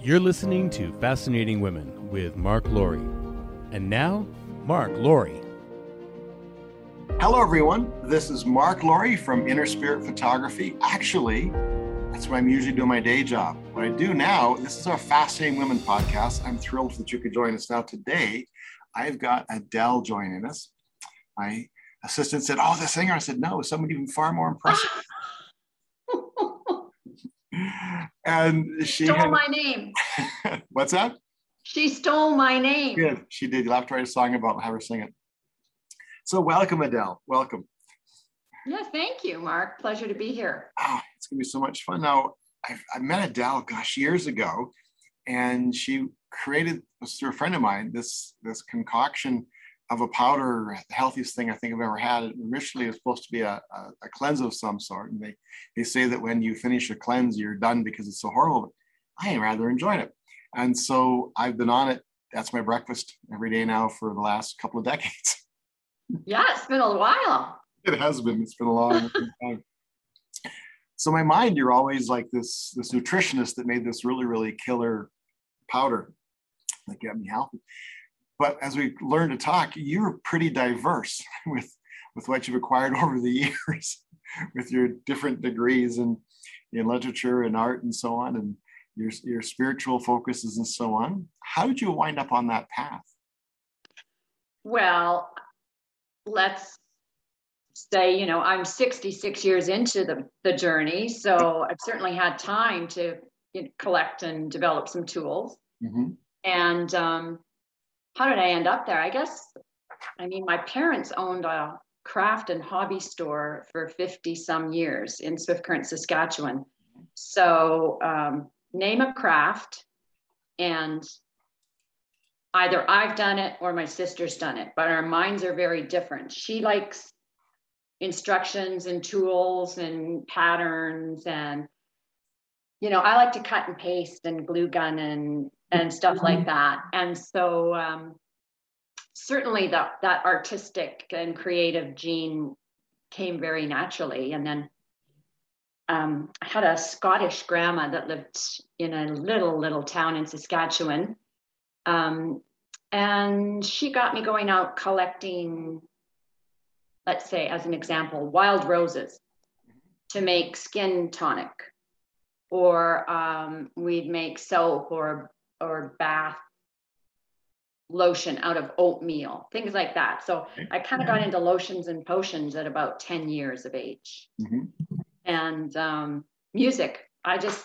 You're listening to Fascinating Women with Mark Laurie. And now, Mark Laurie. Hello, everyone. This is Mark Laurie from Inner Spirit Photography. Actually, that's what I'm usually doing my day job. What I do now, this is our Fascinating Women podcast. I'm thrilled that you could join us now. Today, I've got Adele joining us. My assistant said, Oh, the singer. I said, No, someone even far more impressive. and she stole had, my name. what's that? She stole my name. Good. She did. You'll have to write a song about have her sing it. So welcome, Adele. Welcome. Yeah, thank you, Mark. Pleasure to be here. Oh, it's gonna be so much fun. Now, I, I met Adele, gosh, years ago, and she created through a friend of mine this this concoction of a powder, the healthiest thing I think I've ever had. It initially was supposed to be a, a, a, cleanse of some sort. And they, they say that when you finish a cleanse, you're done because it's so horrible. But I rather enjoyed it. And so I've been on it. That's my breakfast every day now for the last couple of decades. Yeah, it's been a while. It has been. It's been a long time. So my mind, you're always like this, this nutritionist that made this really, really killer powder that kept me healthy but as we learn to talk, you're pretty diverse with with what you've acquired over the years, with your different degrees in in literature and art and so on, and your your spiritual focuses and so on. How did you wind up on that path? Well, let's say you know I'm 66 years into the the journey, so I've certainly had time to you know, collect and develop some tools. Mm-hmm. And um, how did I end up there? I guess, I mean, my parents owned a craft and hobby store for 50 some years in Swift Current, Saskatchewan. So, um, name a craft, and either I've done it or my sister's done it, but our minds are very different. She likes instructions and tools and patterns and you know i like to cut and paste and glue gun and and stuff like that. And so um, certainly that that artistic and creative gene came very naturally. And then um, I had a Scottish grandma that lived in a little little town in Saskatchewan, um, and she got me going out collecting. Let's say, as an example, wild roses to make skin tonic, or um, we'd make soap or or bath lotion out of oatmeal, things like that. So I kind of got into lotions and potions at about 10 years of age. Mm-hmm. And um, music, I just,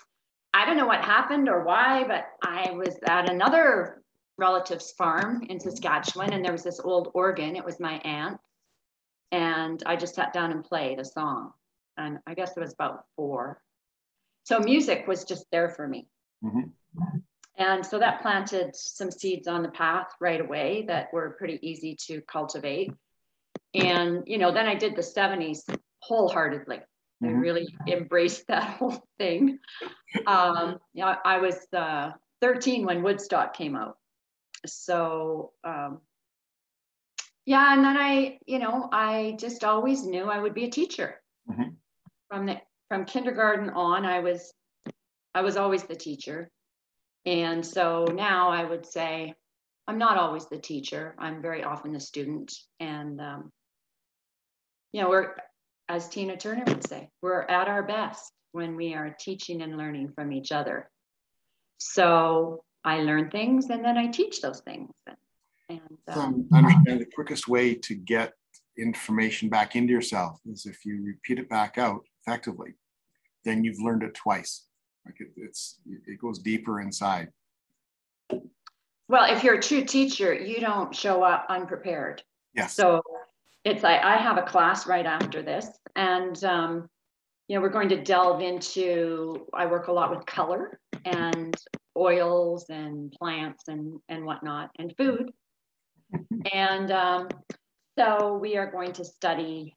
I don't know what happened or why, but I was at another relative's farm in Saskatchewan and there was this old organ. It was my aunt. And I just sat down and played a song. And I guess it was about four. So music was just there for me. Mm-hmm. And so that planted some seeds on the path right away that were pretty easy to cultivate. And, you know, then I did the 70s wholeheartedly. I mm-hmm. really embraced that whole thing. Um, you know, I was uh, 13 when Woodstock came out. So, um, yeah, and then I, you know, I just always knew I would be a teacher. Mm-hmm. From the from kindergarten on, I was I was always the teacher. And so now I would say I'm not always the teacher. I'm very often the student. And, um, you know, we're, as Tina Turner would say, we're at our best when we are teaching and learning from each other. So I learn things and then I teach those things. And, um, I understand the quickest way to get information back into yourself is if you repeat it back out effectively, then you've learned it twice. Like it, it's it goes deeper inside. Well, if you're a true teacher, you don't show up unprepared. Yes. So it's like I have a class right after this, and um, you know we're going to delve into. I work a lot with color and oils and plants and and whatnot and food, and um, so we are going to study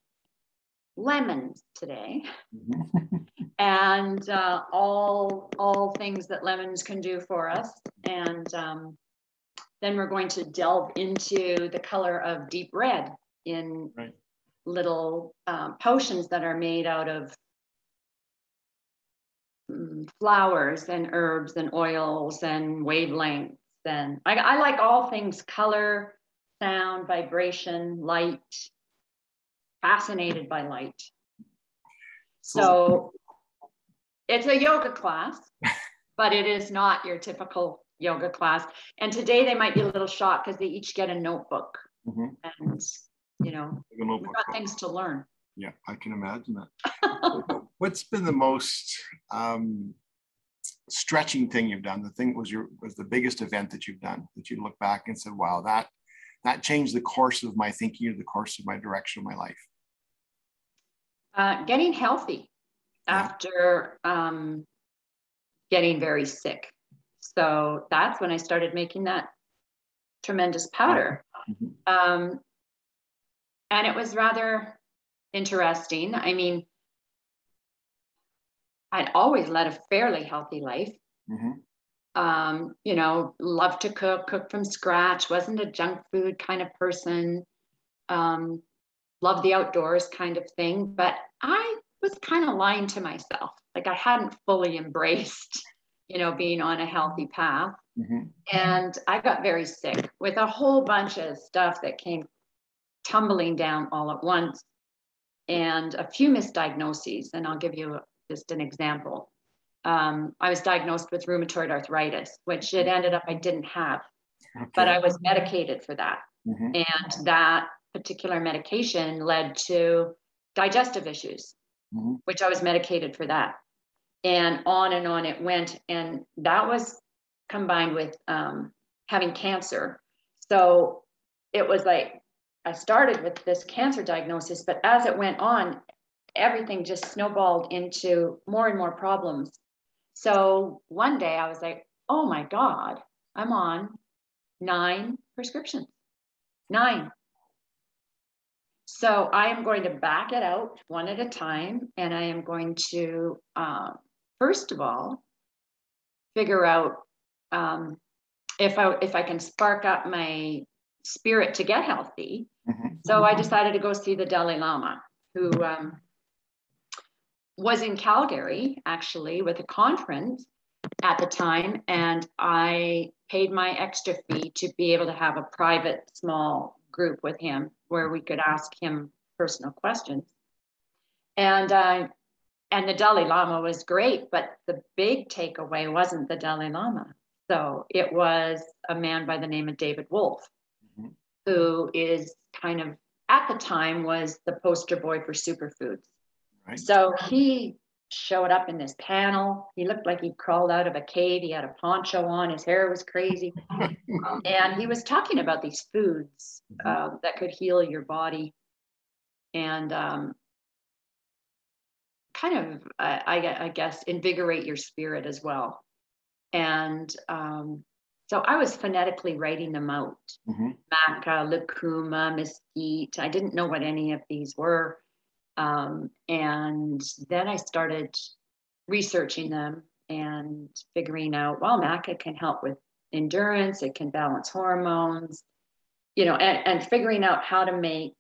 lemons today. Mm-hmm and uh, all all things that lemons can do for us. And um, then we're going to delve into the color of deep red in right. little um, potions that are made out of mm, flowers and herbs and oils and wavelengths. And I, I like all things color, sound, vibration, light, fascinated by light. So it's a yoga class, but it is not your typical yoga class. And today they might be a little shocked because they each get a notebook. Mm-hmm. And, you know, we've got things to learn. Yeah, I can imagine that. What's been the most um, stretching thing you've done? The thing was your was the biggest event that you've done that you look back and said, "Wow, that that changed the course of my thinking or the course of my direction of my life." Uh, getting healthy after um, getting very sick. So that's when I started making that tremendous powder. Mm-hmm. Um, and it was rather interesting. I mean, I'd always led a fairly healthy life. Mm-hmm. Um, you know, loved to cook, cook from scratch, wasn't a junk food kind of person, um, loved the outdoors kind of thing. But I was kind of lying to myself. Like I hadn't fully embraced, you know, being on a healthy path. Mm-hmm. And I got very sick with a whole bunch of stuff that came tumbling down all at once and a few misdiagnoses. And I'll give you just an example. Um, I was diagnosed with rheumatoid arthritis, which it ended up I didn't have, okay. but I was medicated for that. Mm-hmm. And that particular medication led to digestive issues, mm-hmm. which I was medicated for that. And on and on it went. And that was combined with um, having cancer. So it was like I started with this cancer diagnosis, but as it went on, everything just snowballed into more and more problems. So one day I was like, oh my God, I'm on nine prescriptions. Nine. So I am going to back it out one at a time, and I am going to, uh, first of all, figure out um, if I if I can spark up my spirit to get healthy. Mm-hmm. So I decided to go see the Dalai Lama, who um, was in Calgary actually with a conference at the time. And I paid my extra fee to be able to have a private small group with him where we could ask him personal questions. And uh, and the Dalai Lama was great, but the big takeaway wasn't the Dalai Lama. So it was a man by the name of David Wolfe, who is kind of at the time was the poster boy for superfoods. Right. So he showed up in this panel. He looked like he crawled out of a cave. He had a poncho on. His hair was crazy, and he was talking about these foods mm-hmm. uh, that could heal your body, and um, kind of, I, I, guess, invigorate your spirit as well. And um, so I was phonetically writing them out. Mm-hmm. Maca, Lucuma, Mesquite. I didn't know what any of these were. Um, and then I started researching them and figuring out, well, Maca can help with endurance, it can balance hormones, you know, and, and figuring out how to make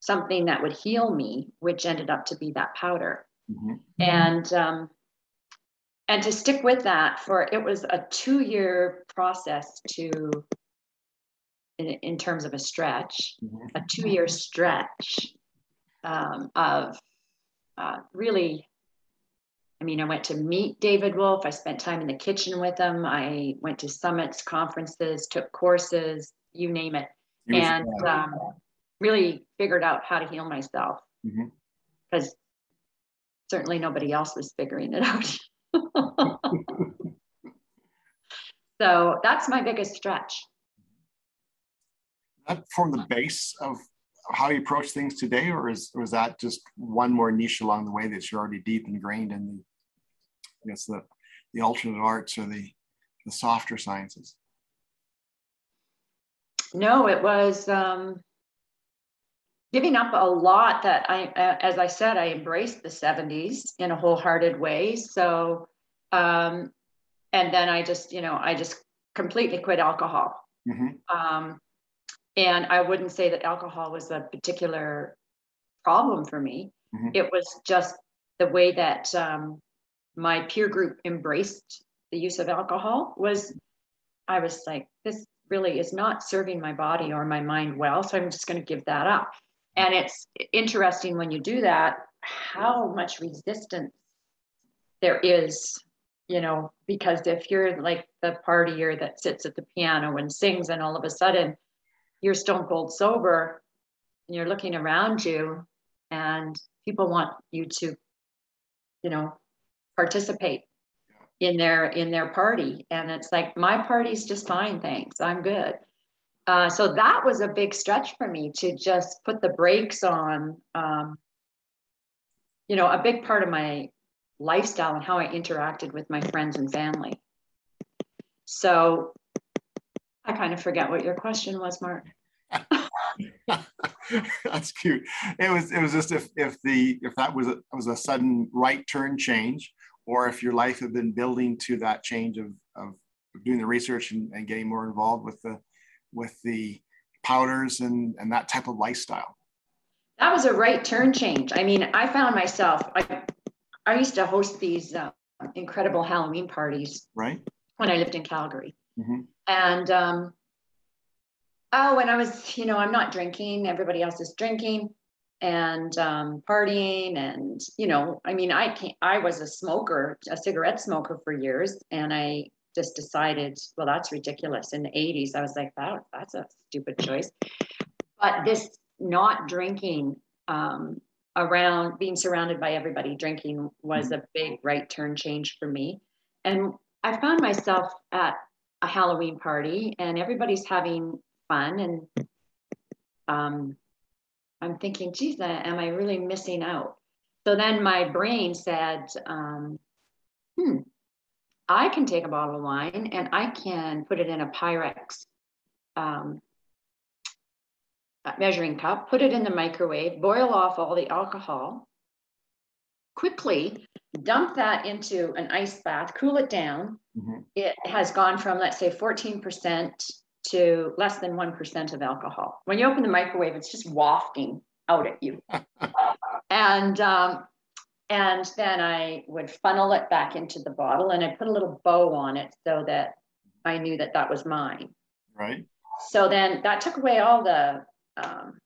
something that would heal me, which ended up to be that powder. Mm-hmm. And um, and to stick with that for it was a two year process to in, in, terms of a stretch mm-hmm. a two year stretch um, of uh, really i mean i went to meet david wolfe i spent time in the kitchen with him. I went to summits conferences took courses you name it. And um, really figured out how to heal myself. Because mm-hmm. certainly nobody else was figuring it out. So that's my biggest stretch. That form the base of how you approach things today, or is is that just one more niche along the way that you're already deep ingrained in the, I guess the the alternate arts or the the softer sciences? No, it was um, giving up a lot that I, as I said, I embraced the 70s in a wholehearted way. So, um, and then I just, you know, I just completely quit alcohol. Mm-hmm. Um, and I wouldn't say that alcohol was a particular problem for me. Mm-hmm. It was just the way that um, my peer group embraced the use of alcohol was I was like, this really is not serving my body or my mind well. So I'm just going to give that up. And it's interesting when you do that, how much resistance there is, you know, because if you're like the partier that sits at the piano and sings, and all of a sudden you're stone cold sober and you're looking around you and people want you to, you know, participate in their in their party. And it's like my party's just fine thanks. I'm good. Uh, so that was a big stretch for me to just put the brakes on um, you know a big part of my lifestyle and how i interacted with my friends and family. So i kind of forget what your question was mark that's cute it was it was just if if the if that was a was a sudden right turn change or if your life had been building to that change of, of doing the research and, and getting more involved with the with the powders and, and that type of lifestyle. That was a right turn change. I mean, I found myself, I, I used to host these uh, incredible Halloween parties. Right. When I lived in Calgary. Mm-hmm. And, um, oh, when I was, you know, I'm not drinking, everybody else is drinking and um, partying and you know i mean i can't i was a smoker a cigarette smoker for years. And i just decided well that's ridiculous. In the 80s i was like that, that's a stupid choice. But this not drinking um, around being surrounded by everybody drinking was mm-hmm. a big right turn change for me. And i found myself at a halloween party and everybody's having fun and um, I'm thinking, geez, am I really missing out? So then my brain said, um, hmm, I can take a bottle of wine and I can put it in a Pyrex um, measuring cup, put it in the microwave, boil off all the alcohol, quickly dump that into an ice bath, cool it down. Mm-hmm. It has gone from, let's say, 14% to less than 1% of alcohol. When you open the microwave, it's just wafting out at you. and um, and then I would funnel it back into the bottle and I put a little bow on it so that I knew that that was mine. Right. So then that took away all the, um,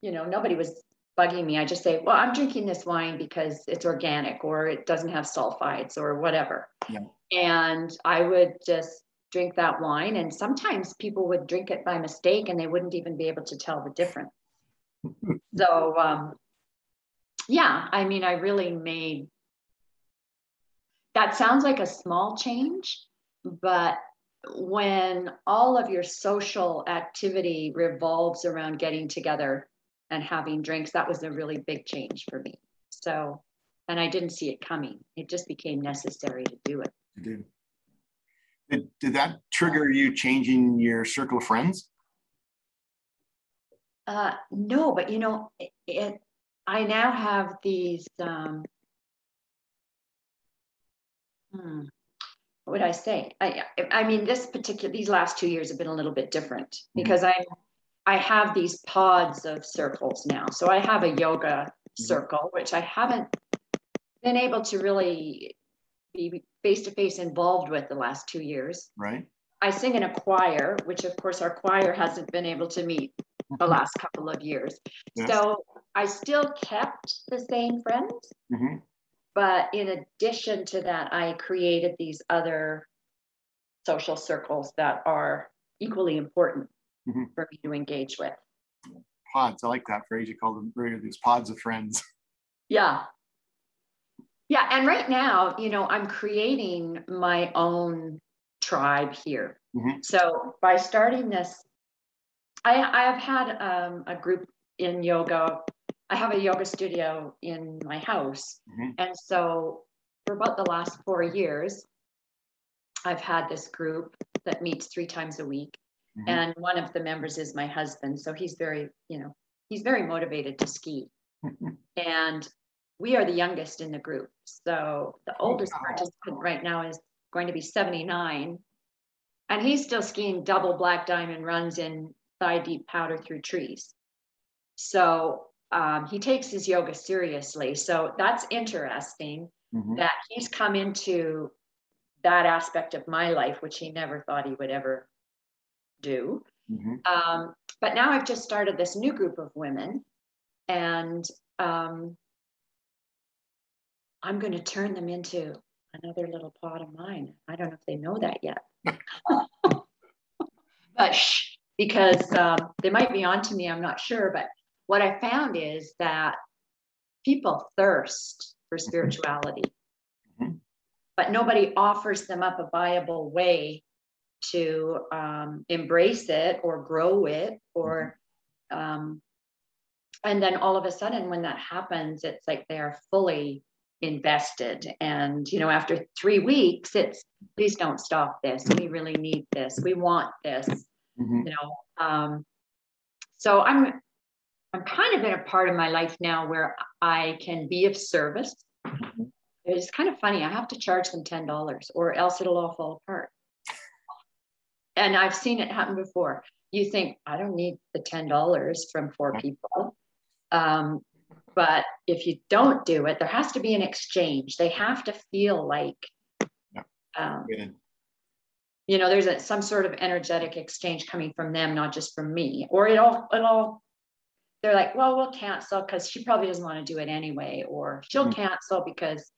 you know, nobody was bugging me. I just say, well, I'm drinking this wine because it's organic or it doesn't have sulfides or whatever. Yeah. And I would just drink that wine. And sometimes people would drink it by mistake and they wouldn't even be able to tell the difference. so, um, yeah, I mean, I really made that sounds like a small change, but when all of your social activity revolves around getting together and having drinks, that was a really big change for me. So, and I didn't see it coming. It just became necessary to do it. Did. Did, did that trigger you changing your circle of friends? Uh, no, but you know, it, it, I now have these. Um, hmm, what would I say? I, I mean, this particular these last two years have been a little bit different mm-hmm. because I I have these pods of circles now. So I have a yoga mm-hmm. circle, which I haven't been able to really be face to face involved with the last two years. Right. I sing in a choir, which of course our choir hasn't been able to meet the mm-hmm. last couple of years. Yes. So I still kept the same friends. Mm-hmm. But in addition to that, I created these other social circles that are equally important mm-hmm. for me to engage with. Pods, I like that phrase. You call them these pods of friends. Yeah, yeah, and right now, you know, I'm creating my own tribe here. Mm-hmm. So by starting this, I I've had um, a group in yoga. I have a yoga studio in my house, mm-hmm. and so for about the last four years, I've had this group that meets three times a week, mm-hmm. and one of the members is my husband. So he's very, you know, he's very motivated to ski, and we are the youngest in the group. So the oh, oldest participant right now is going to be 79. And he's still skiing double black diamond runs in thigh deep powder through trees. So um, he takes his yoga seriously. So that's interesting. mm-hmm. that he's come into that aspect of my life, which he never thought he would ever do. Mm-hmm. Um, but now I've just started this new group of women, and um, I'm going to turn them into another little pot of mine. I don't know if they know that yet. but shh, because um, they might be onto me, I'm not sure. But what I found is that people thirst for spirituality, mm-hmm. but nobody offers them up a viable way to um, embrace it or grow it or mm-hmm. um, and then all of a sudden when that happens it's like they're fully invested. And you know after three weeks it's please don't stop this. We really need this. We want this mm-hmm. you know? Um, so i'm i'm kind of in a part of my life now where i can be of service. Mm-hmm. it's kind of funny. I have to charge them $10 or else it'll all fall apart and I've seen it happen before. You think, I don't need the $10 from four people. Um, but if you don't do it, there has to be an exchange. They have to feel like, um, you know, there's a, some sort of energetic exchange coming from them, not just from me. Or it all, it all, they're like, well, we'll cancel because she probably doesn't want to do it anyway, or she'll mm-hmm. cancel because,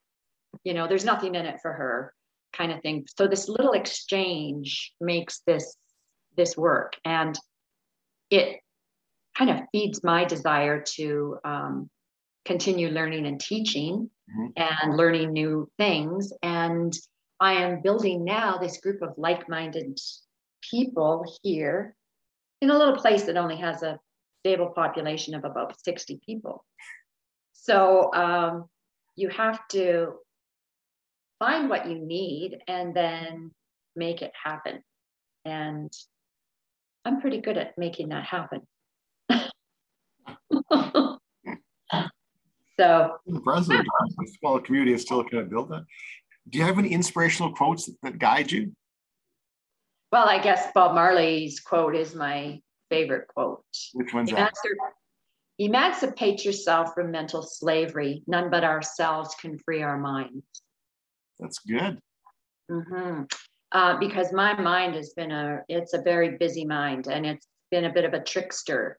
you know, there's nothing in it for her kind of thing. So this little exchange makes this this work, and it kind of feeds my desire to um, continue learning and teaching mm-hmm. and learning new things. And I am building now this group of like-minded people here in a little place that only has a stable population of about 60 people. So um, you have to find what you need and then make it happen. And I'm pretty good at making that happen. so impressive. A small community is still kind of build that. Do you have any inspirational quotes that, that guide you? Well, I guess Bob Marley's quote is my favorite quote. Which one's that? Emancipate yourself from mental slavery. None but ourselves can free our minds. That's good. Mm-hmm. Uh, because my mind has been a, it's a very busy mind and it's been a bit of a trickster.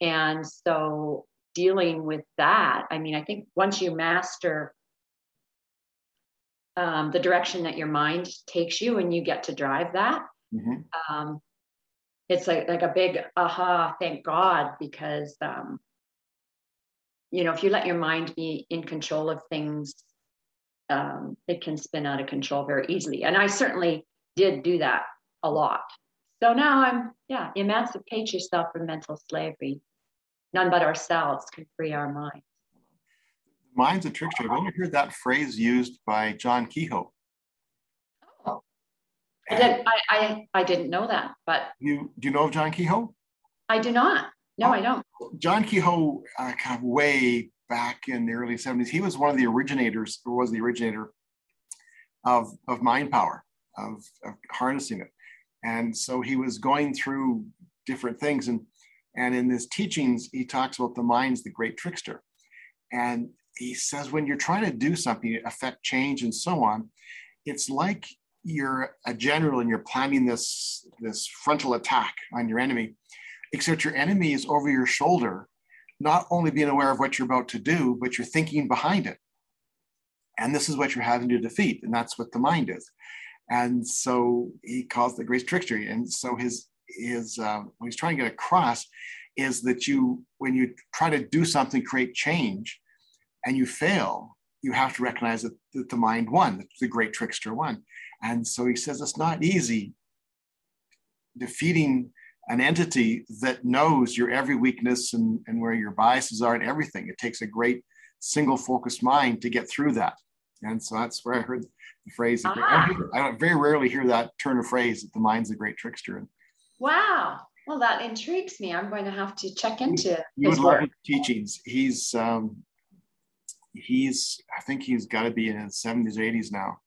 And so dealing with that, I mean, I think once you master um, the direction that your mind takes you and you get to drive that, mm-hmm. um, it's like, like a big aha, thank God, because, um, you know, if you let your mind be in control of things um, it can spin out of control very easily. And I certainly did do that a lot. So now I'm, yeah, emancipate yourself from mental slavery. None but ourselves can free our minds. Mind's a trickster. I've only heard that phrase used by John Kehoe. Oh, I, did, I, I, I didn't know that, but. You, do you know of John Kehoe? I do not. No, oh, I don't. John Kehoe, uh, kind of way back in the early 70s. He was one of the originators, or was the originator of, of mind power, of, of harnessing it. And so he was going through different things. And, and in his teachings, he talks about the mind's the great trickster. And he says, when you're trying to do something, affect change and so on, it's like you're a general and you're planning this, this frontal attack on your enemy, except your enemy is over your shoulder not only being aware of what you're about to do, but you're thinking behind it. And this is what you're having to defeat. And that's what the mind is. And so he calls the great trickster. And so his, his uh, what he's trying to get across is that you, when you try to do something, create change, and you fail, you have to recognize that, that the mind won, that the great trickster won. And so he says it's not easy defeating an entity that knows your every weakness and, and where your biases are and everything. It takes a great single focused mind to get through that. And so that's where I heard the phrase. Ah. I, very rarely hear that turn of phrase that the mind's a great trickster. Wow. Well, that intrigues me. I'm going to have to check into you his work. teachings. He's, um, he's, I think he's got to be in his 70s, 80s now.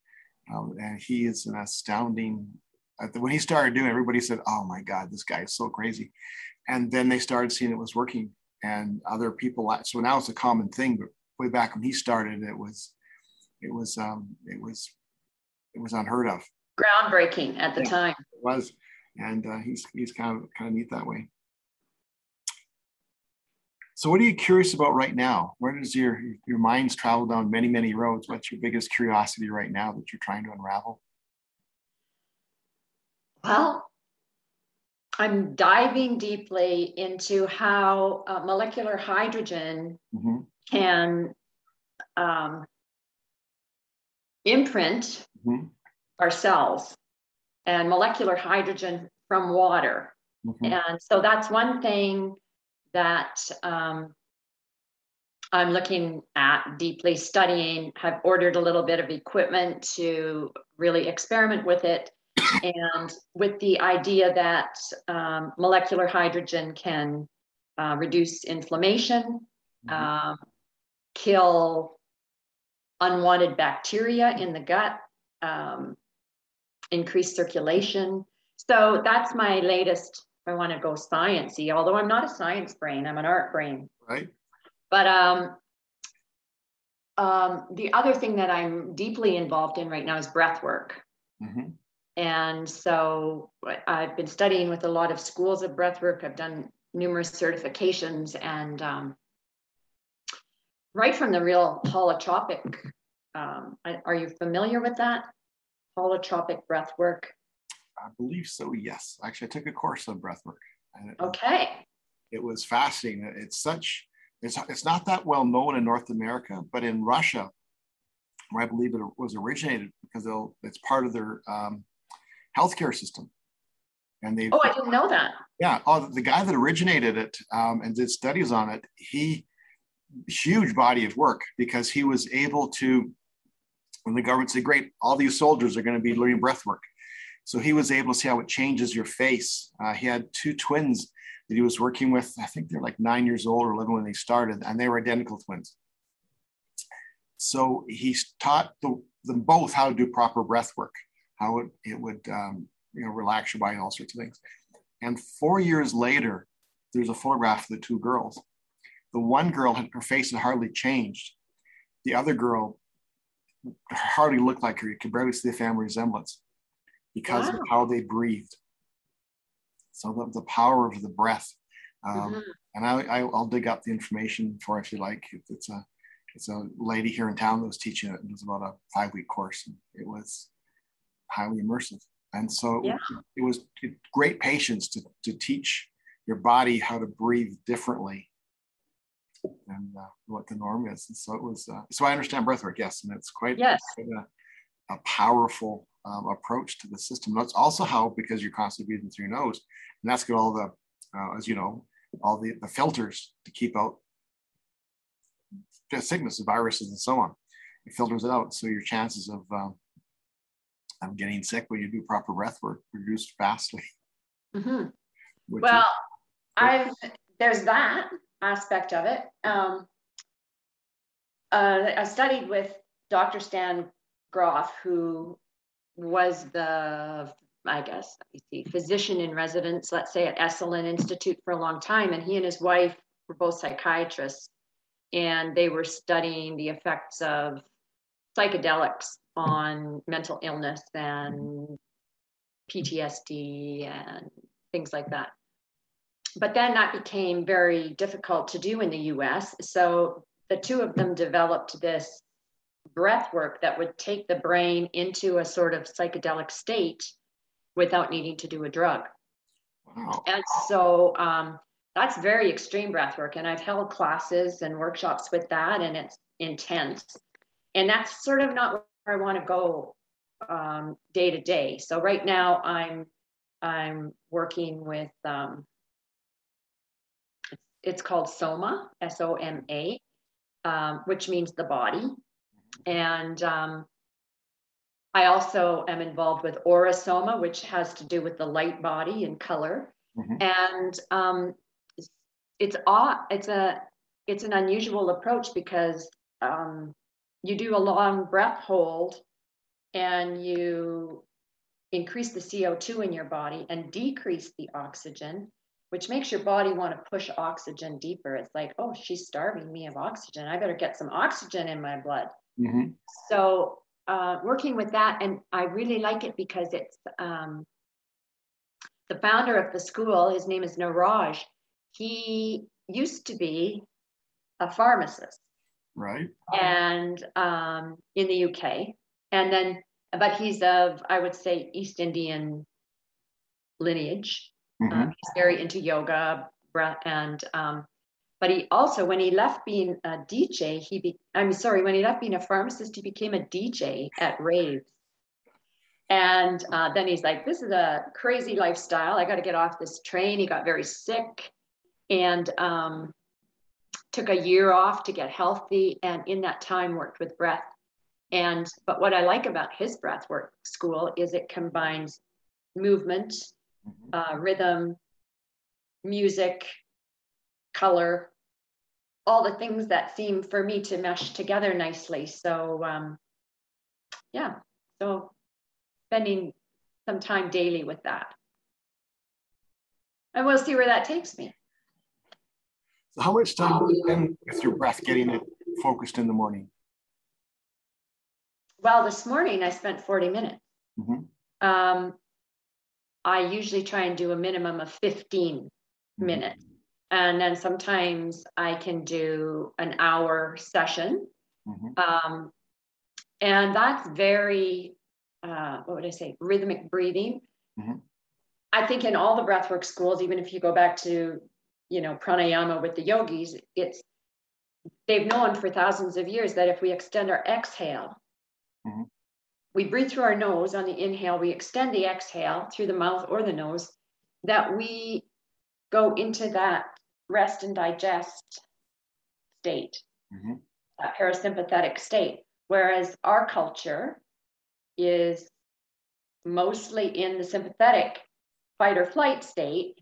Um, and he is an astounding when he started doing it, everybody said, "Oh my God, this guy is so crazy," and then they started seeing it was working, and other people. So now it's a common thing, but way back when he started, it was it was um, it was it was unheard of. Groundbreaking at the yeah, time. It was, and uh, he's he's kind of kind of neat that way. So, what are you curious about right now? Where does your your mind's travel down many many roads? What's your biggest curiosity right now that you're trying to unravel? Well, I'm diving deeply into how uh, molecular hydrogen mm-hmm. can um, imprint mm-hmm. our cells and molecular hydrogen from water. Mm-hmm. And so that's one thing that um, I'm looking at deeply studying, I've ordered a little bit of equipment to really experiment with it. And with the idea that um, molecular hydrogen can uh, reduce inflammation, mm-hmm. um, kill unwanted bacteria in the gut, um, increase circulation. So that's my latest I want to go sciencey, although I'm not a science brain, I'm an art brain. Right. But um, um, the other thing that I'm deeply involved in right now is breath work. Mm-hmm. And so I've been studying with a lot of schools of breath work. I've done numerous certifications and um, right from the real holotropic. Um, are you familiar with that? Holotropic breath work. I believe so. Yes, actually, I took a course on breathwork. okay. It was fascinating. It's such. It's it's not that well known in North America, but in Russia, where I believe it was originated, because it's part of their um, healthcare system. And they. Oh, I didn't know that. Yeah. Oh, the guy that originated it um, and did studies on it, he huge body of work because he was able to. When the government said, "Great, all these soldiers are going to be learning breath work," So he was able to see how it changes your face. Uh, he had two twins that he was working with. I think they're like nine years old or 11 when they started, and they were identical twins. So he taught the, them both how to do proper breath work, how it, it would um, you know relax your body and all sorts of things. And four years later, there's a photograph of the two girls. The one girl, her face had hardly changed. The other girl hardly looked like her. You could barely see the family resemblance because wow. of how they breathed. So the, the power of the breath. Um, mm-hmm. And I, I, will dig up the information for if you like. It's a it's a lady here in town that was teaching it. It was about a five week course. And it was highly immersive. And so yeah. it, it was great patience to, to teach your body how to breathe differently and uh, what the norm is. And so it was, uh, so I understand breathwork, yes. And it's quite, yes. quite a, a, powerful um, approach to the system. That's also how, because you're constantly breathing through your nose, and that's got all the, uh, as you know, all the, the filters to keep out the sickness, viruses, and so on. It filters it out, so your chances of um, of getting sick when you do proper breath work reduced vastly. Mm-hmm. Well, I've there's that aspect of it. Um, uh, I studied with Dr. Stan Grof, who was the I guess you see physician in residence, let's say at Esalen Institute for a long time, and he and his wife were both psychiatrists, and they were studying the effects of psychedelics on mental illness and PTSD and things like that. But then that became very difficult to do in the US. So the two of them developed this breath work that would take the brain into a sort of psychedelic state without needing to do a drug. Wow. And so um, that's very extreme breath work. And I've held classes and workshops with that, and it's intense. And that's sort of not I want to go um, day to day. So right now I'm I'm working with um, it's called Soma, S O M A, um, which means the body. And um, I also am involved with Aurasoma, which has to do with the light body and color. Mm-hmm. And um, it's it's, it's a it's an unusual approach because um, you do a long breath hold and you increase the CO2 in your body and decrease the oxygen, which makes your body want to push oxygen deeper. It's like, oh, she's starving me of oxygen. I better get some oxygen in my blood. Mm-hmm. So uh, working with that, and I really like it because it's um, the founder of the school. His name is Niraj. He used to be a pharmacist, right? And um, in the UK, and then, but he's of I would say East Indian lineage. Mm-hmm. Um, he's very into yoga, breath, and um, but he also, when he left being a DJ, he be, I'm sorry, when he left being a pharmacist, he became a DJ at raves. And uh, then he's like, this is a crazy lifestyle. I got to get off this train. He got very sick and um, took a year off to get healthy. And in that time, worked with breath. And but what I like about his breathwork school is it combines movement, mm-hmm. uh, rhythm, music, color, all the things that seem for me to mesh together nicely. So um, yeah, so spending some time daily with that. And we'll see where that takes me. So how much time do you spend with your breath getting it focused in the morning? Well, this morning I spent 40 minutes. Mm-hmm. Um, I usually try and do a minimum of 15 mm-hmm. minutes and then sometimes I can do an hour session. Mm-hmm. Um, and that's very, uh, what would I say, rhythmic breathing. Mm-hmm. I think in all the breathwork schools, even if you go back to, you know, pranayama with the yogis, it's they've known for thousands of years that if we extend our exhale, mm-hmm. we breathe through our nose on the inhale, we extend the exhale through the mouth or the nose, that we go into that rest and digest state, mm-hmm. that parasympathetic state. Whereas our culture is mostly in the sympathetic fight or flight state.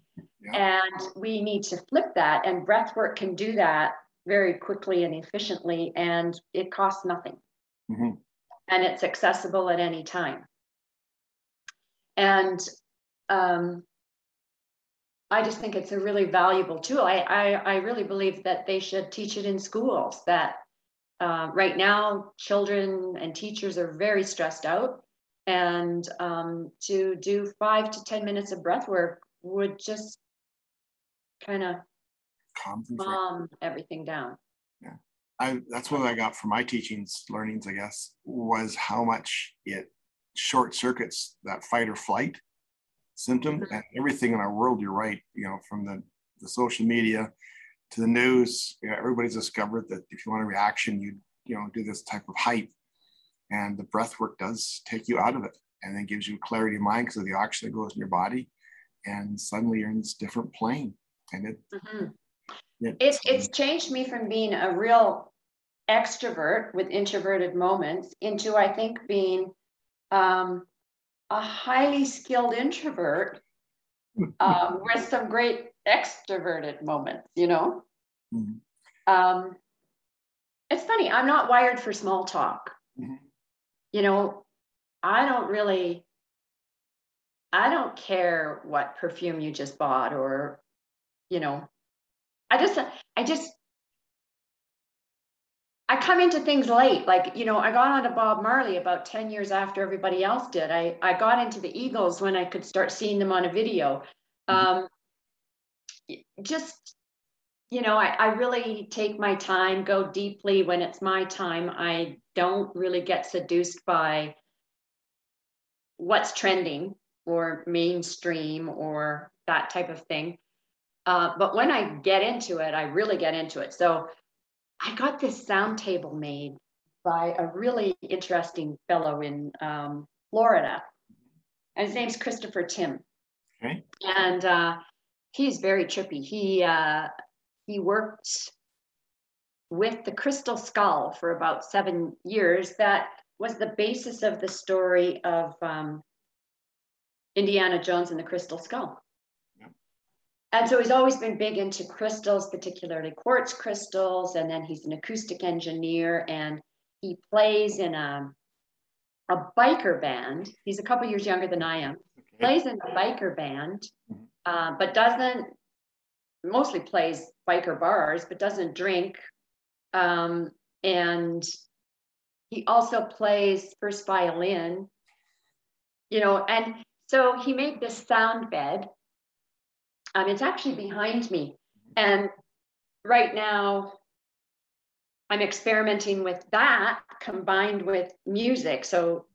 Yeah. And we need to flip that, and breath work can do that very quickly and efficiently, and it costs nothing. Mm-hmm. And it's accessible at any time. And um, I just think it's a really valuable tool. I, I, I really believe that they should teach it in schools. That uh, right now, children and teachers are very stressed out, and um, to do five to ten minutes of breath work would just kind of calm everything down. Yeah, I, that's what I got from my teachings, learnings, I guess, was how much it short circuits that fight or flight symptom mm-hmm. and everything in our world you're right you know from the, the social media to the news you know, everybody's discovered that if you want a reaction you you know do this type of hype and the breath work does take you out of it and then gives you clarity of mind because of the oxygen that goes in your body. And suddenly you're in this different plane and it, mm-hmm. it it's it's changed me from being a real extrovert with introverted moments into i think being um, a highly skilled introvert um, with some great extroverted moments, you know? Mm-hmm. Um, it's funny, I'm not wired for small talk. Mm-hmm. You know, I don't really, I don't care what perfume you just bought or, you know, I just, I just I come into things late. Like, you know, I got onto Bob Marley about 10 years after everybody else did. I, I got into the Eagles when I could start seeing them on a video. Mm-hmm. Um, just, you know, I, I really take my time, go deeply when it's my time. I don't really get seduced by what's trending or mainstream or that type of thing. Uh, but when I get into it, I really get into it. So I got this sound table made by a really interesting fellow in um, Florida. And his name's Christopher Tim. Okay. And uh, he's very trippy. He uh, he worked with the crystal skull for about seven years. That was the basis of the story of um, Indiana Jones and the Crystal Skull. And so he's always been big into crystals, particularly quartz crystals. And then he's an acoustic engineer and he plays in a, a biker band. He's a couple years younger than I am. Okay. Plays in a biker band, mm-hmm. uh, but doesn't mostly plays biker bars, but doesn't drink. Um, and he also plays first violin, you know, and so he made this sound bed. Um, it's actually behind me. And right now, I'm experimenting with that combined with music. So,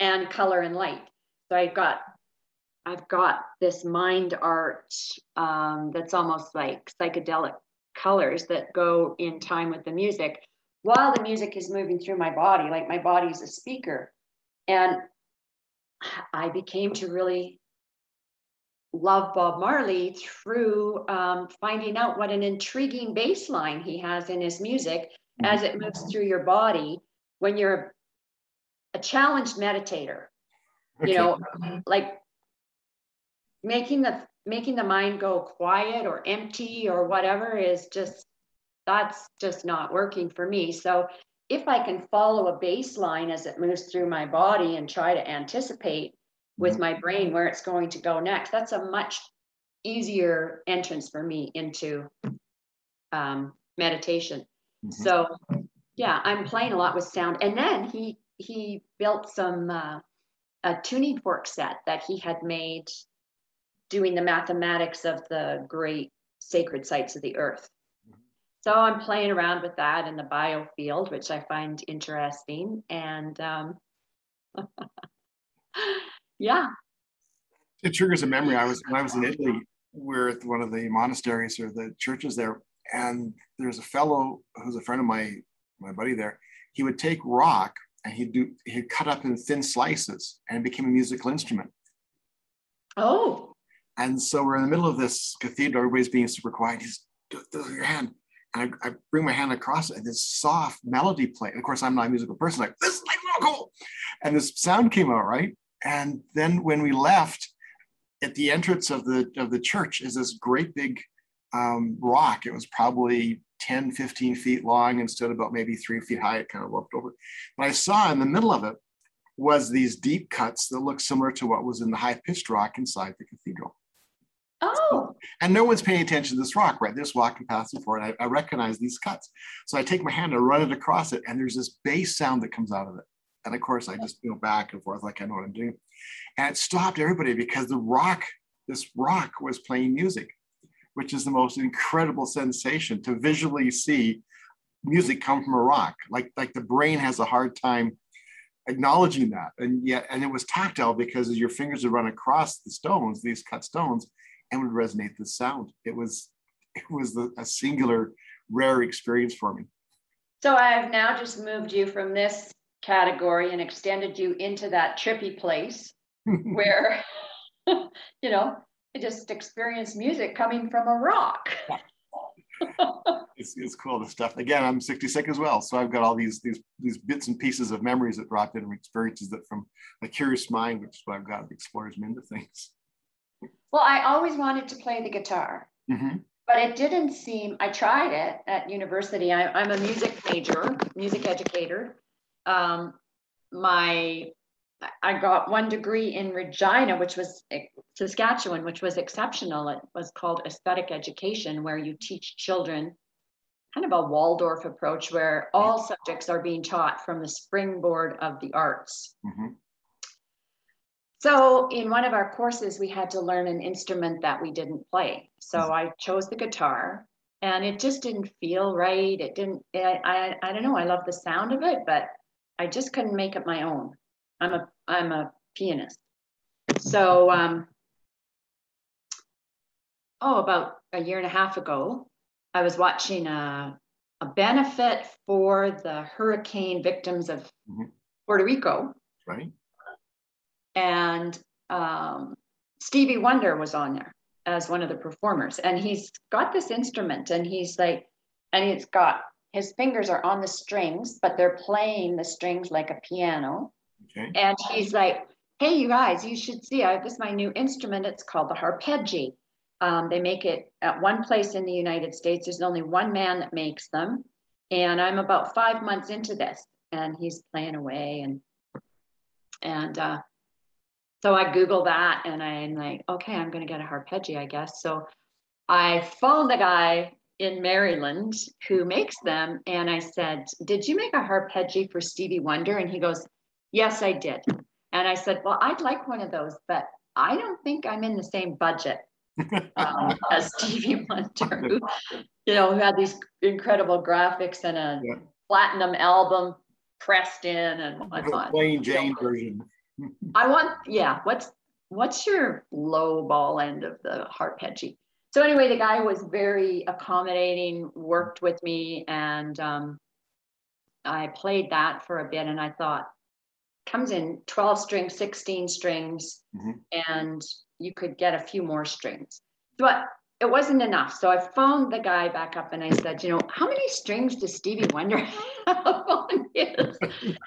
and color and light. So I've got, I've got this mind art um, that's almost like psychedelic colors that go in time with the music while the music is moving through my body, like my body's a speaker. And I became to really love Bob Marley through um, finding out what an intriguing bass line he has in his music as it moves through your body when you're a challenged meditator. Okay. You know, like making the making the mind go quiet or empty or whatever is just that's just not working for me. So if I can follow a bass line as it moves through my body and try to anticipate with mm-hmm. my brain where it's going to go next, that's a much easier entrance for me into um, meditation. Mm-hmm. So yeah, I'm playing a lot with sound. And then he he built some uh, a tuning fork set that he had made doing the mathematics of the great sacred sites of the earth. So I'm playing around with that in the biofield, which I find interesting. And um, yeah. It triggers a memory. I was when I was in Italy, we are at one of the monasteries or the churches there, and there's a fellow who's a friend of my my buddy there. He would take rock and he'd do he'd cut up in thin slices and it became a musical instrument. Oh. And so we're in the middle of this cathedral, everybody's being super quiet. He's do, your hand. And I, I, bring my hand across it, and this soft melody play. And of course, I'm not a musical person, like, this is like cool. And this sound came out, right? And then when we left, at the entrance of the of the church is this great big um, rock. It was probably 10, 15 feet long instead of about maybe three feet high. It kind of looked over. But I saw in the middle of it was these deep cuts that looked similar to what was in the high pitched rock inside the cathedral. Oh. And no one's paying attention to this rock, right? There's walking past and I, I recognize these cuts. So I take my hand, and run it across it, and there's this bass sound that comes out of it. And of course, I just go back and forth like I know what I'm doing. And it stopped everybody because the rock, this rock was playing music, which is the most incredible sensation to visually see music come from a rock. Like, like the brain has a hard time acknowledging that. And yet, and it was tactile because as your fingers would run across the stones, these cut stones, and would resonate the sound. It was it was the, a singular, rare experience for me. So I've now just moved you from this category and extended you into that trippy place where you know I just experienced music coming from a rock. it's, it's cool the stuff again i'm 66 as well so i've got all these these these bits and pieces of memories that dropped in and experiences that from a curious mind which is why i've got that explores me into things well, I always wanted to play the guitar, mm-hmm. but it didn't seem. I tried it at university. I, am a music major, music educator. Um, my I got one degree in Regina, which was Saskatchewan, which was exceptional. It was called aesthetic education, where you teach children kind of a Waldorf approach where all subjects are being taught from the springboard of the arts. Mm-hmm. So in one of our courses, we had to learn an instrument that we didn't play. So mm-hmm. I chose the guitar and it just didn't feel right. It didn't, I, I, I don't know. I love the sound of it, but I just couldn't make it my own. I'm a, I'm a pianist. So, um, oh, about a year and a half ago, I was watching a, a benefit for the hurricane victims of mm-hmm. Puerto Rico. Right and um, Stevie Wonder was on there as one of the performers, and he's got this instrument, and he's like, and he's got his fingers are on the strings, but they're playing the strings like a piano. Okay. And he's like, "Hey, you guys, you should see. I, have this is my new instrument. It's called the harpejji. Um, they make it at one place in the United States. There's only one man that makes them, and I'm about five months into this, and he's playing away, and and uh, so I Google that and I'm like, okay, I'm going to get a Harpejji, I guess. So I phoned the guy in Maryland who makes them. And I said, Did you make a harpejji for Stevie Wonder? And he goes, Yes, I did. And I said, Well, I'd like one of those, but I don't think I'm in the same budget um, as Stevie Wonder, who, you know, who had these incredible graphics and a yeah. platinum album pressed in and whatnot. Plain Jane so, version. I want, yeah. What's what's your low ball end of the harpejji? So anyway, the guy was very accommodating, worked with me, and um, I played that for a bit. And I thought, comes in 12 strings, 16 strings, mm-hmm. and you could get a few more strings. But it wasn't enough. So I phoned the guy back up and I said, you know, how many strings does Stevie Wonder have on his?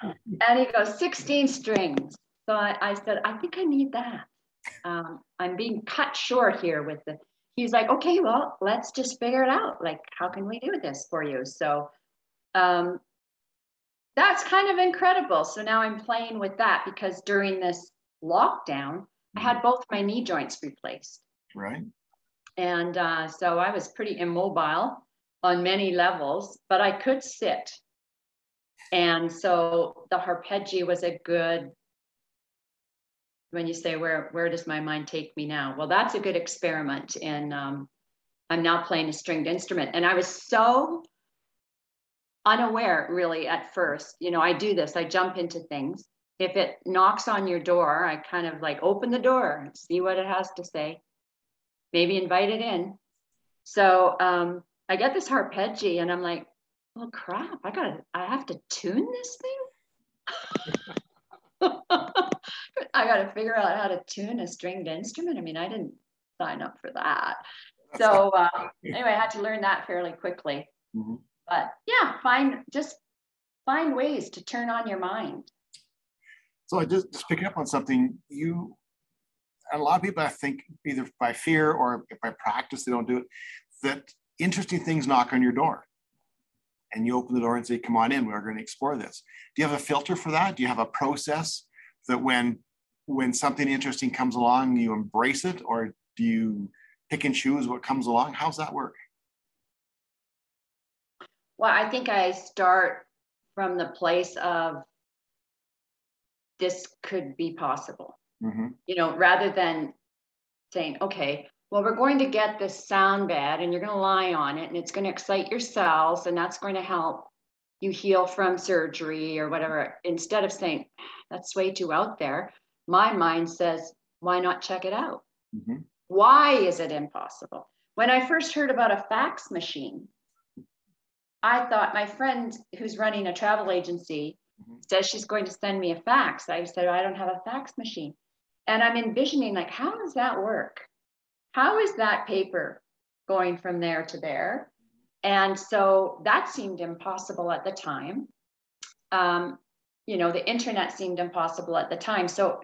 and he goes, 16 strings. So I, I said, I think I need that. Um, I'm being cut short here with the, he's like, okay, well, let's just figure it out. Like, how can we do this for you? So um, that's kind of incredible. So now I'm playing with that because during this lockdown, I had both my knee joints replaced. Right. And uh, so I was pretty immobile on many levels, but I could sit. And so the harpejji was a good when you say where where does my mind take me now? Well that's a good experiment and um, i'm now playing a stringed instrument. And i was so unaware really at first you know i do this i jump into things. If it knocks on your door i kind of like open the door and see what it has to say maybe invite it in. So um, i get this harpejji and i'm like well crap i gotta i have to tune this thing i gotta figure out how to tune a stringed instrument i mean i didn't sign up for that so uh, anyway i had to learn that fairly quickly mm-hmm but yeah, find just find ways to turn on your mind. So I just, just picking up on something you a lot of people I think either by fear or by practice they don't do it, that interesting things knock on your door. And you open the door and say, come on in, we're going to explore this. Do you have a filter for that? Do you have a process that when when something interesting comes along, you embrace it, or do you pick and choose what comes along? How's that work? Well, I think I start from the place of this could be possible. Mm-hmm. You know, rather than saying, okay, well, we're going to get this sound bed and you're going to lie on it and it's going to excite your cells and that's going to help you heal from surgery or whatever. Instead of saying, that's way too out there, my mind says, why not check it out? Mm-hmm. Why is it impossible? When I first heard about a fax machine, I thought my friend who's running a travel agency mm-hmm. says she's going to send me a fax. I said, I don't have a fax machine. And I'm envisioning, like, how does that work? How is that paper going from there to there? And so that seemed impossible at the time. Um, you know, the internet seemed impossible at the time. So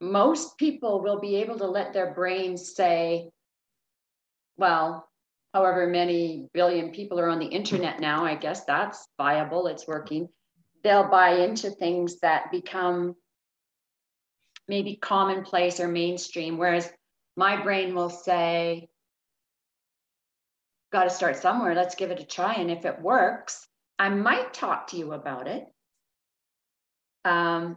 most people will be able to let their brains say, well, however many billion people are on the internet now, I guess that's viable, it's working. They'll buy into things that become maybe commonplace or mainstream, whereas my brain will say, got to start somewhere, let's give it a try. And if it works, I might talk to you about it. Um,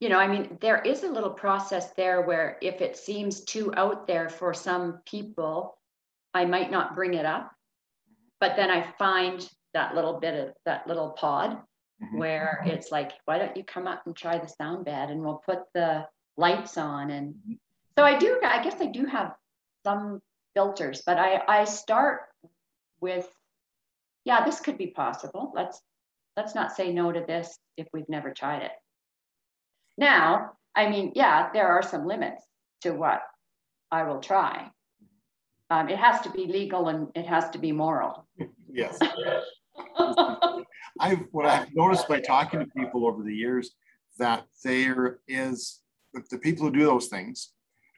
you know, I mean, there is a little process there where if it seems too out there for some people, I might not bring it up, but then I find that little bit of that little pod mm-hmm. where it's like, why don't you come up and try the sound bed and we'll put the lights on. And mm-hmm. so I do, I guess I do have some filters, but I, I start with, yeah, this could be possible. Let's, let's not say no to this if we've never tried it. Now, I mean, yeah, there are some limits to what I will try. Um, it has to be legal and it has to be moral. yes. I've what I've noticed by talking to people over the years that there is the people who do those things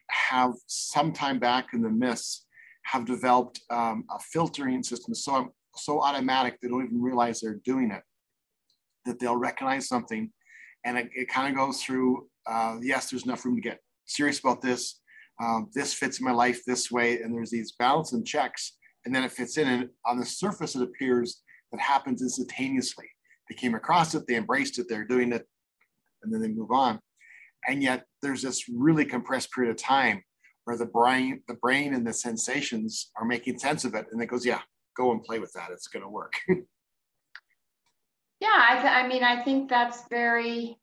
have some time back in the myths have developed um, a filtering system so so automatic they don't even realize they're doing it that they'll recognize something and it, it kind of goes through uh, yes there's enough room to get serious about this um, this fits in my life this way and there's these balance and checks and then it fits in. And on the surface, it appears that happens instantaneously. They came across it, they embraced it, they're doing it, and then they move on. And yet there's this really compressed period of time where the brain, the brain and the sensations are making sense of it. And it goes, yeah, go and play with that. It's going to work. yeah, I, th- I mean, I think that's very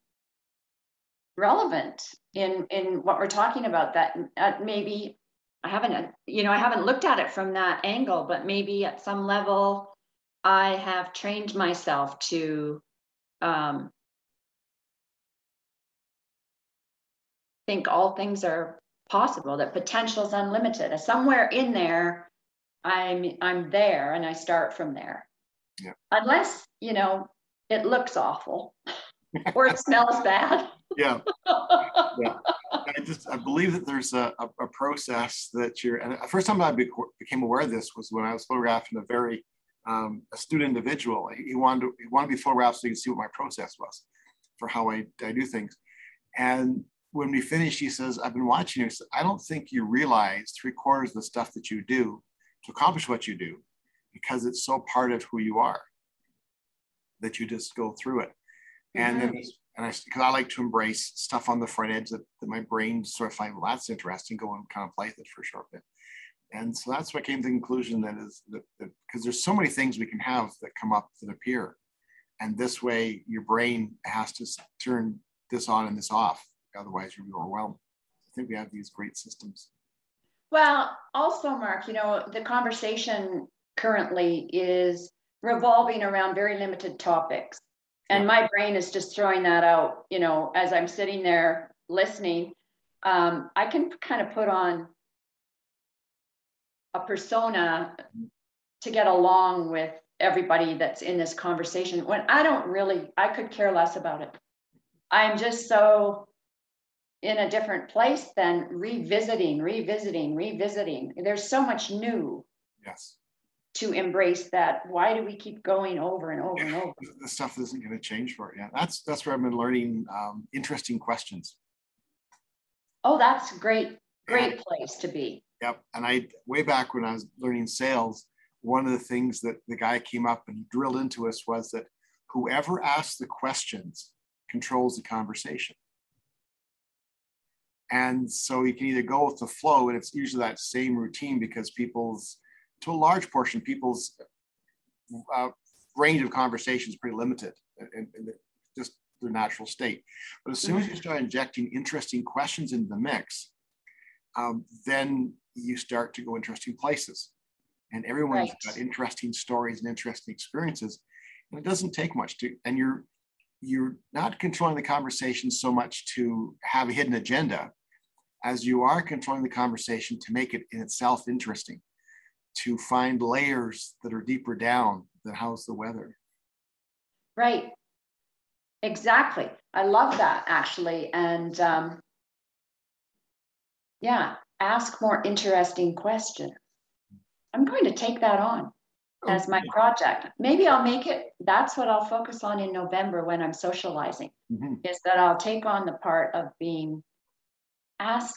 relevant in in what we're talking about. That uh, maybe I haven't, you know, I haven't looked at it from that angle, but maybe at some level, I have trained myself to um, think all things are possible, that potential is unlimited. Somewhere in there, I'm I'm there, and I start from there. Yeah. Unless you know it looks awful or it smells bad. Yeah. yeah. I just I believe that there's a, a, a, process that you're. And the first time I be, became aware of this was when I was photographing a very um, astute individual. He wanted to, he wanted to be photographed so he could see what my process was for how I, I do things. And when we finished, he says, I've been watching you. I don't think you realize three quarters of the stuff that you do to accomplish what you do because it's so part of who you are that you just go through it. And mm-hmm. then, and I, because I like to embrace stuff on the front edge that, that my brain sort of find, well, that's interesting, go and kind of play with it for a short bit. And so that's what came to the conclusion that is that because there's so many things we can have that come up that appear. And this way your brain has to turn this on and this off otherwise you'll be overwhelmed. I think we have these great systems. Well, also, Mark, you know, the conversation currently is revolving around very limited topics. And my brain is just throwing that out, you know, as I'm sitting there listening. Um, I can kind of put on a persona to get along with everybody that's in this conversation when I don't really, I could care less about it. I'm just so in a different place than revisiting, revisiting, revisiting. There's so much new. Yes. To embrace that. Why do we keep going over and over and over? The stuff isn't going to change for it. Yeah, that's that's where I've been learning um, interesting questions. Oh, that's great, great yeah. place to be. Yep. And I way back when I was learning sales, one of the things that the guy came up and drilled into us was that whoever asks the questions controls the conversation. And so you can either go with the flow, and it's usually that same routine because people's, to a large portion, people's uh, range of conversation is pretty limited in, in the, just their natural state. But as soon as you start injecting interesting questions into the mix, um, then you start to go interesting places. And everyone's right. got interesting stories and interesting experiences. And it doesn't take much to, and you're you're not controlling the conversation so much to have a hidden agenda as you are controlling the conversation to make it in itself interesting, to find layers that are deeper down than how's the weather. Right. Exactly. I love that actually. And um, yeah, ask more interesting questions. I'm going to take that on as my project. Maybe I'll make it, that's what I'll focus on in November when I'm socializing, mm-hmm. is that I'll take on the part of being ask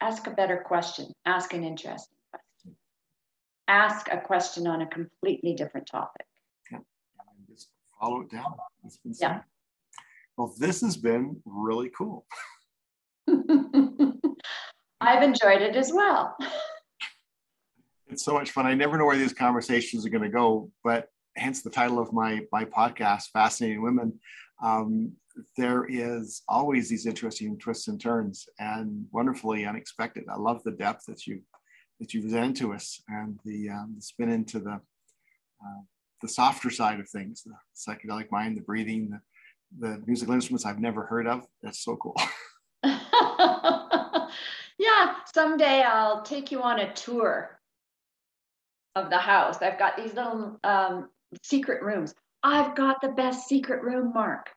ask a better question, ask an interesting. Ask a question on a completely different topic. Yeah. just follow it down. yeah. Well, this has been really cool. I've enjoyed it as well. It's so much fun. I never know where these conversations are going to go, but hence the title of my my podcast, Fascinating Women. Um, there is always these interesting twists and turns, and wonderfully unexpected. I love the depth that you that you present to us, and the, um, the spin into the uh, the softer side of things, the psychedelic mind, the breathing, the, the musical instruments I've never heard of. That's so cool. yeah, someday I'll take you on a tour of the house. I've got these little um, secret rooms. I've got the best secret room, Mark.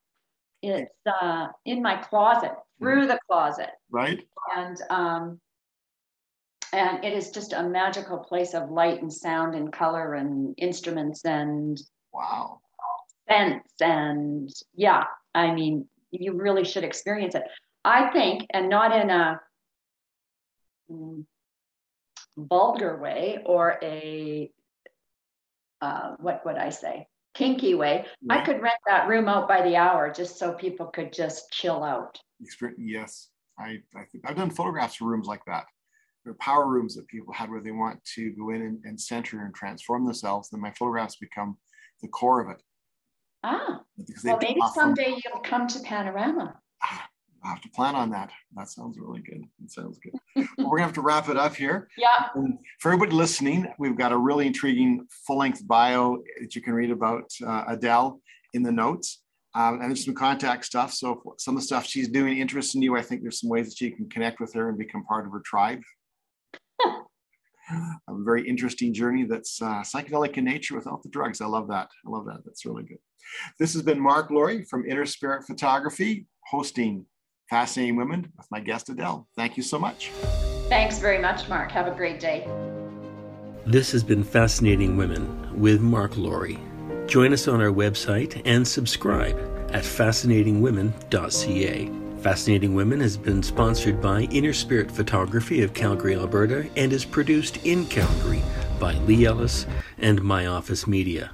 It's uh, in my closet, through the closet. Right. And um, and it is just a magical place of light and sound and color and instruments and wow sense and yeah. I mean, you really should experience it. I think, and not in a mm, vulgar way or a uh, what would I say, kinky way, I could rent that room out by the hour just so people could just chill out. Yes, I, I think I've done photographs for rooms like that. Power rooms that people had where they want to go in and, and center and transform themselves. Then my photographs become the core of it. Ah, well, maybe someday you'll come to Panorama. Ah, i have to plan on that. That sounds really good. It sounds good. well, we're gonna have to wrap it up here. Yeah. And for everybody listening, we've got a really intriguing full-length bio that you can read about uh, Adele in the notes. Um, and there's some contact stuff. So some of the stuff she's doing interests in you, I think there's some ways that you can connect with her and become part of her tribe. A very interesting journey that's uh, psychedelic in nature without the drugs. I love that. I love that. That's really good. This has been Mark Laurie from Inner Spirit Photography, hosting Fascinating Women with my guest Adele. Thank you so much. Thanks very much, Mark. Have a great day. This has been Fascinating Women with Mark Laurie. Join us on our website and subscribe at fascinatingwomen.ca. Fascinating Women has been sponsored by Inner Spirit Photography of Calgary, Alberta, and is produced in Calgary by Lee Ellis and My Office Media.